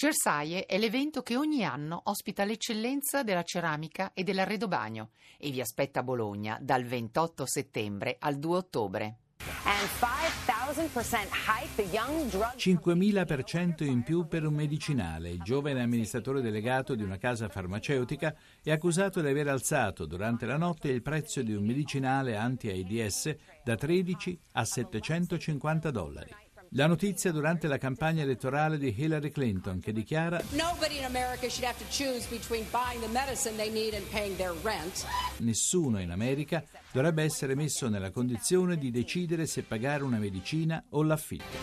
Cersaie è l'evento che ogni anno ospita l'eccellenza della ceramica e dell'arredobagno e vi aspetta a Bologna dal 28 settembre al 2 ottobre. 5.000% in più per un medicinale. Il giovane amministratore delegato di una casa farmaceutica è accusato di aver alzato durante la notte il prezzo di un medicinale anti-AIDS da 13 a 750 dollari. La notizia durante la campagna elettorale di Hillary Clinton che dichiara Nessuno in America dovrebbe essere messo nella condizione di decidere se pagare una medicina o l'affitto.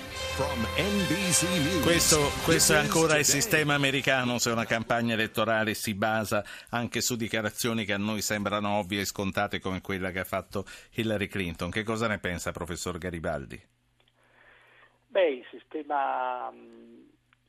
Questo, questo è ancora il sistema americano se una campagna elettorale si basa anche su dichiarazioni che a noi sembrano ovvie e scontate come quella che ha fatto Hillary Clinton. Che cosa ne pensa professor Garibaldi? Il sistema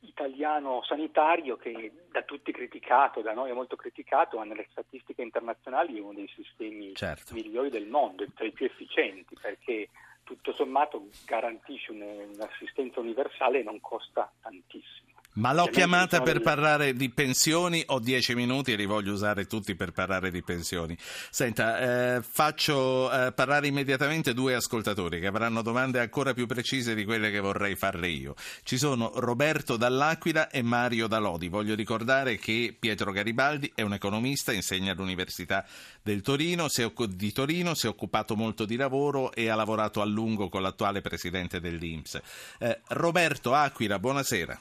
italiano sanitario che da tutti criticato, da noi è molto criticato, ma nelle statistiche internazionali è uno dei sistemi certo. migliori del mondo, tra i più efficienti, perché tutto sommato garantisce un'assistenza universale e non costa tantissimo. Ma l'ho chiamata per parlare di pensioni, ho dieci minuti e li voglio usare tutti per parlare di pensioni. Senta, eh, faccio eh, parlare immediatamente due ascoltatori che avranno domande ancora più precise di quelle che vorrei farle io. Ci sono Roberto Dall'Aquila e Mario Dalodi. Voglio ricordare che Pietro Garibaldi è un economista, insegna all'Università del Torino, di Torino, si è occupato molto di lavoro e ha lavorato a lungo con l'attuale presidente dell'Inps. Eh, Roberto Aquila, buonasera.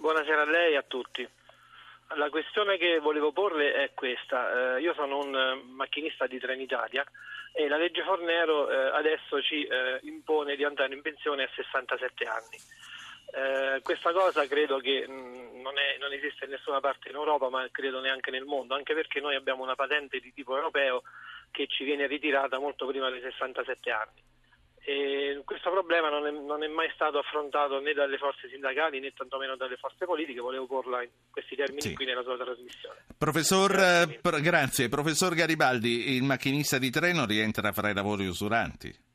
Buonasera a lei e a tutti. La questione che volevo porle è questa. Eh, io sono un eh, macchinista di Trenitalia e la legge Fornero eh, adesso ci eh, impone di andare in pensione a 67 anni. Eh, questa cosa credo che mh, mm, non, è, non, esiste in nessuna parte in Europa, ma credo neanche nel mondo, anche perché noi abbiamo una patente di tipo europeo che ci viene ritirata molto prima dei 67 anni. E questo problema non è, non è, mai stato affrontato né dalle forze sindacali né tantomeno dalle forze politiche, volevo porla in questi termini sì. qui nella sua trasmissione. Professor, grazie. Eh, grazie. Professor Garibaldi, il macchinista di treno rientra fra i lavori usuranti?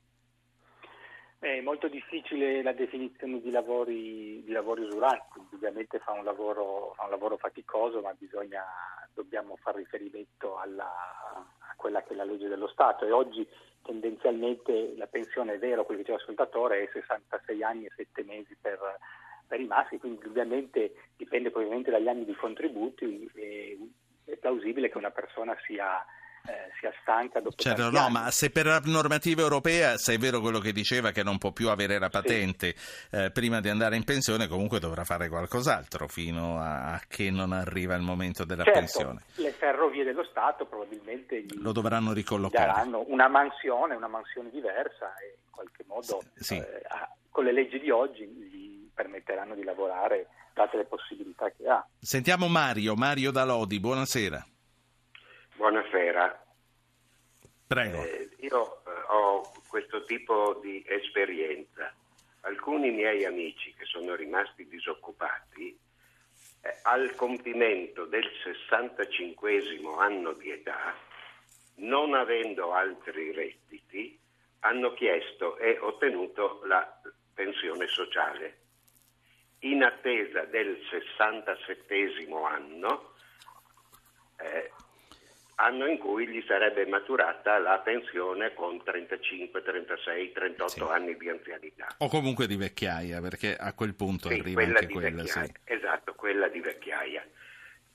È molto difficile la definizione di lavori, di lavori usuranti, ovviamente fa un, lavoro, fa un lavoro faticoso, ma bisogna, dobbiamo fare riferimento alla, a quella che è la legge dello Stato. E oggi tendenzialmente la pensione è vero, quello che diceva l'ascoltatore, è 66 anni e 7 mesi per, per i maschi, quindi ovviamente dipende probabilmente dagli anni di contributi, è, è plausibile che una persona sia eh, sia stanca dopo certo, no, anni. ma se per la normativa europea, se è vero quello che diceva che non può più avere la patente sì. eh, prima di andare in pensione, comunque dovrà fare qualcos'altro fino a che non arriva il momento della certo, pensione. Le ferrovie dello Stato probabilmente gli, lo dovranno ricollocare. daranno una mansione, una mansione diversa e in qualche modo sì. eh, con le leggi di oggi gli permetteranno di lavorare date le possibilità che ha. Sentiamo Mario, Mario Dalodi, buonasera. Buonasera. Prego. Eh, io eh, ho questo tipo di esperienza. Alcuni miei amici che sono rimasti disoccupati eh, al compimento del 65 anno di età, non avendo altri redditi, hanno chiesto e ottenuto la pensione sociale. In attesa del 67 anno, anno in cui gli sarebbe maturata la pensione con 35, 36, 38 sì. anni di anzianità. O comunque di vecchiaia, perché a quel punto sì, arriva quella anche quella. Sì. Esatto, quella di vecchiaia.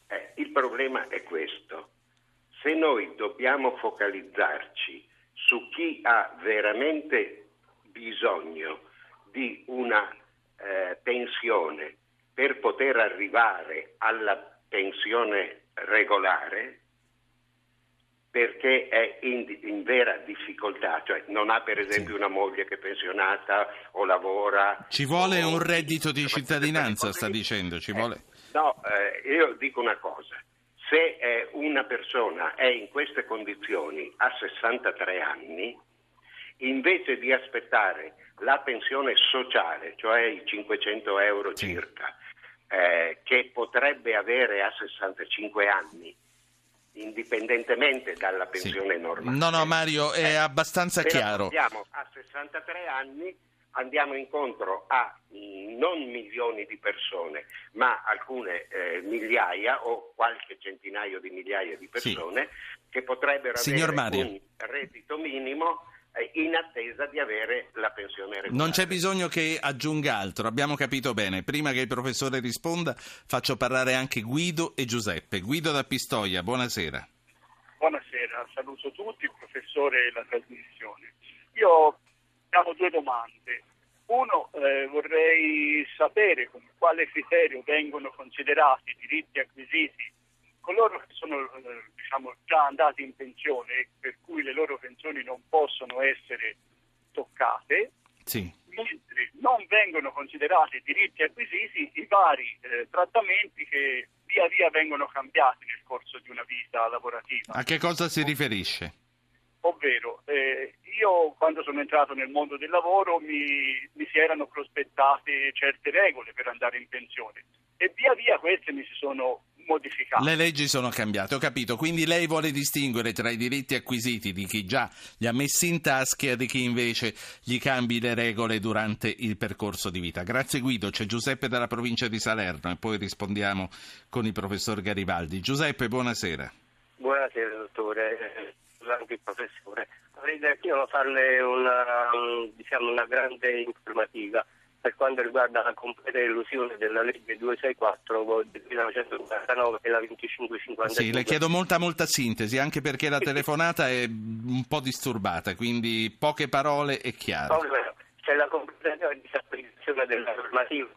Eh, il problema è questo. Se noi dobbiamo focalizzarci su chi ha veramente bisogno di una eh, pensione per poter arrivare alla pensione regolare, perché è in, in, vera difficoltà, cioè non ha per esempio sì. una moglie che è pensionata o lavora. Ci vuole un reddito di cittadinanza, sta dicendo, ci vuole... Eh, no, eh, io dico una cosa, se eh, una persona è in queste condizioni a 63 anni, invece di aspettare la pensione sociale, cioè i 500 euro sì. circa, eh, che potrebbe avere a 65 anni, indipendentemente dalla pensione sì. normale. No, no, Mario, è eh, abbastanza chiaro. Abbiamo a 63 anni andiamo incontro a non milioni di persone, ma alcune eh, migliaia o qualche centinaio di migliaia di persone sì. che potrebbero Signor avere Mario. un reddito minimo in attesa di avere la pensione regolare. Non c'è bisogno che aggiunga altro, abbiamo capito bene. Prima che il professore risponda, faccio parlare anche Guido e Giuseppe. Guido da Pistoia, buonasera. Buonasera, saluto tutti, il professore e la trasmissione. Io abbiamo due domande. Uno, eh, vorrei sapere con quale criterio vengono considerati i diritti acquisiti coloro che sono eh, diciamo, già andati in pensione, per cui le loro pensioni non possono essere toccate, sì. mentre non vengono considerati diritti acquisiti i vari eh, trattamenti che via via vengono cambiati nel corso di una vita lavorativa. A che cosa si riferisce? Ovvero, eh, io quando sono entrato nel mondo del lavoro mi, mi, si erano prospettate certe regole per andare in pensione e via via queste mi si sono modificate. Le leggi sono cambiate, ho capito. Quindi lei vuole distinguere tra i diritti acquisiti di chi già li ha messi in tasca e di chi invece gli cambi le regole durante il percorso di vita. Grazie Guido, c'è Giuseppe dalla provincia di Salerno e poi rispondiamo con il professor Garibaldi. Giuseppe, buonasera. Buonasera dottore anche il professore. Avrei io farle una, diciamo, una grande informativa per quanto riguarda la completa illusione della legge 264 del 1949 e la 2552. Sì, le chiedo molta molta sintesi, anche perché la telefonata è un po' disturbata, quindi poche parole e chiare. C'è la completa disapplicazione della normativa.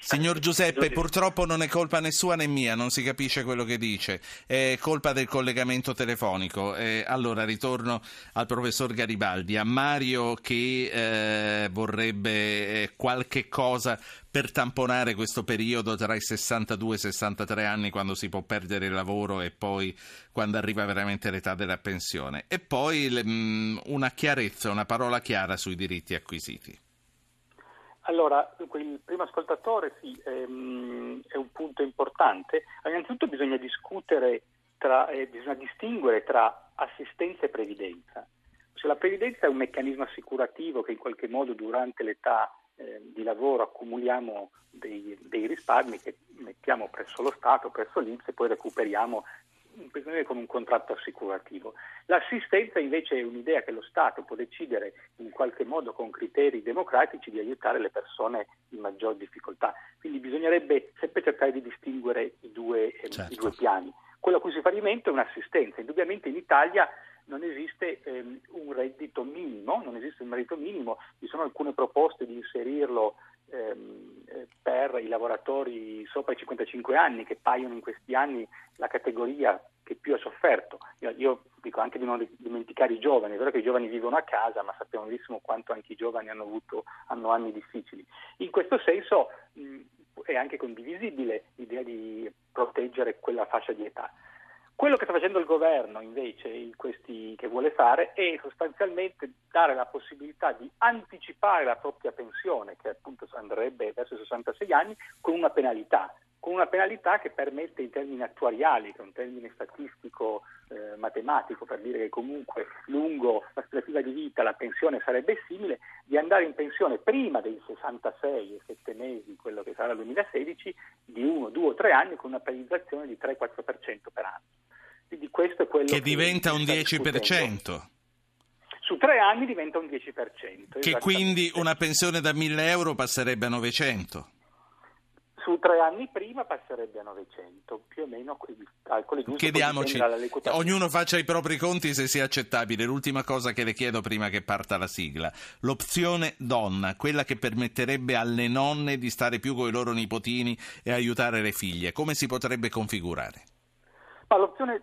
Signor Giuseppe, purtroppo non è colpa né sua né mia, non si capisce quello che dice, è colpa del collegamento telefonico. Eh, allora ritorno al professor Garibaldi, a Mario che eh, vorrebbe eh, qualche cosa per tamponare questo periodo tra i 62 e i 63 anni quando si può perdere il lavoro e poi quando arriva veramente l'età della pensione. E poi mh, mm, una chiarezza, una parola chiara sui diritti acquisiti. Allora, il primo ascoltatore sì, ehm, è un punto importante. Innanzitutto bisogna discutere, tra, eh, bisogna distinguere tra assistenza e previdenza. Se la previdenza è un meccanismo assicurativo che in qualche modo durante l'età eh, di lavoro accumuliamo dei, dei, risparmi che mettiamo presso lo Stato, presso l'Inps e poi recuperiamo con un contratto assicurativo. L'assistenza invece è un'idea che lo Stato può decidere in qualche modo con criteri democratici di aiutare le persone in maggior difficoltà. Quindi bisognerebbe sempre cercare di distinguere i due, eh, certo. i due piani. Quello a cui si fa riferimento è un'assistenza. Indubbiamente in Italia non esiste ehm, un reddito minimo, non esiste un reddito minimo, ci sono alcune proposte di inserirlo ehm, eh, per i lavoratori sopra i 55 anni che paiono in questi anni la categoria che più ha sofferto. Io, io, dico anche di non dimenticare i giovani, è vero che i giovani vivono a casa, ma sappiamo benissimo quanto anche i giovani hanno avuto hanno anni difficili. In questo senso mh, è anche condivisibile l'idea di proteggere quella fascia di età. Quello che sta facendo il governo invece in questi, che vuole fare è sostanzialmente dare la possibilità di anticipare la propria pensione, che appunto andrebbe verso i 66 anni, con una penalità, con una penalità che permette in termini attuariali, che è un termine statistico eh, matematico per dire che comunque lungo l'aspettativa di vita la pensione sarebbe simile, di andare in pensione prima dei 66 e 7 mesi, quello che sarà il 2016, di 1, 2 o 3 anni con una penalizzazione di 3-4% per anno. Quindi questo è quello che, che diventa un 10%. Su tre anni diventa un 10%. Che quindi una pensione da 1000 euro passerebbe a 900 su tre anni prima passerebbe a 900, più o meno. Chiediamoci, ognuno faccia i propri conti se sia accettabile. L'ultima cosa che le chiedo prima che parta la sigla, l'opzione donna, quella che permetterebbe alle nonne di stare più con i loro nipotini e aiutare le figlie, come si potrebbe configurare? Ma l'opzione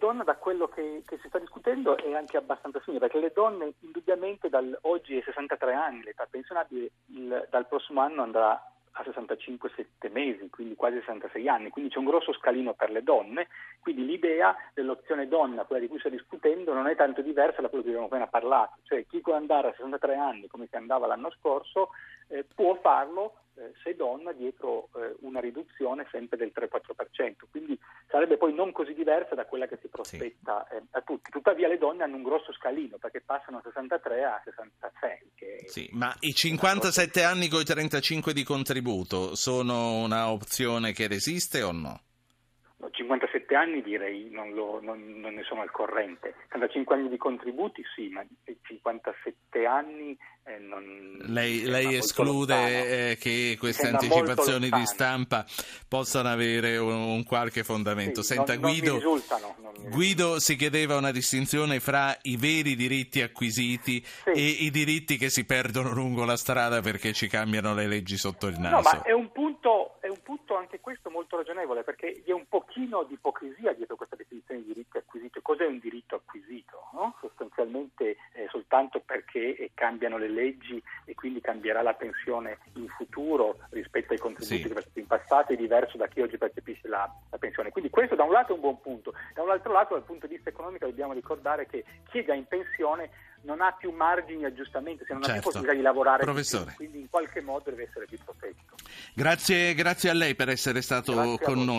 donna da quello che, che, si sta discutendo è anche abbastanza simile, perché le donne indubbiamente dal, oggi è 63 anni l'età pensionabile, il, dal prossimo anno andrà a 65-7 mesi, quindi quasi 66 anni, quindi c'è un grosso scalino per le donne, quindi l'idea dell'opzione donna, quella di cui sto discutendo, non è tanto diversa da quello che abbiamo appena parlato, cioè chi può andare a 63 anni come si andava l'anno scorso eh, può farlo eh, se donna dietro eh, una riduzione sempre del 3-4%, quindi sarebbe poi non così diversa da quella che si prospetta sì. eh, a tutti. Tuttavia le donne hanno un grosso scalino perché passano da 63 a 66. Che sì, ma i 57 anni con i 35 di contributo sono una opzione che resiste o no? 57 anni direi non, lo, non, non, ne sono al corrente. 35 anni di contributi sì, ma 57 anni eh, non... Lei, lei esclude eh, che queste anticipazioni di stampa possano avere un, un qualche fondamento. Sì, Senta, non, Guido, Guido si chiedeva una distinzione fra i veri diritti acquisiti sì. e i diritti che si perdono lungo la strada perché ci cambiano le leggi sotto il naso. No, ma è un punto, è un punto anche questo molto ragionevole perché è un pochino di ipocrisia dietro questa definizione di diritti acquisiti. Cos'è un diritto acquisito? No? Sostanzialmente eh, soltanto perché eh, cambiano le leggi e quindi cambierà la pensione in futuro rispetto ai contributi sì. che in passato è diverso da chi oggi percepisce la, la, pensione. Quindi questo da un lato è un buon punto, da un altro lato dal punto di vista economico dobbiamo ricordare che chi è già in pensione non ha più margini di aggiustamento, se non certo. ha più certo. possibilità di lavorare Professore. Più, quindi in qualche modo deve essere più protetto. Grazie, grazie a lei per essere stato grazie con noi.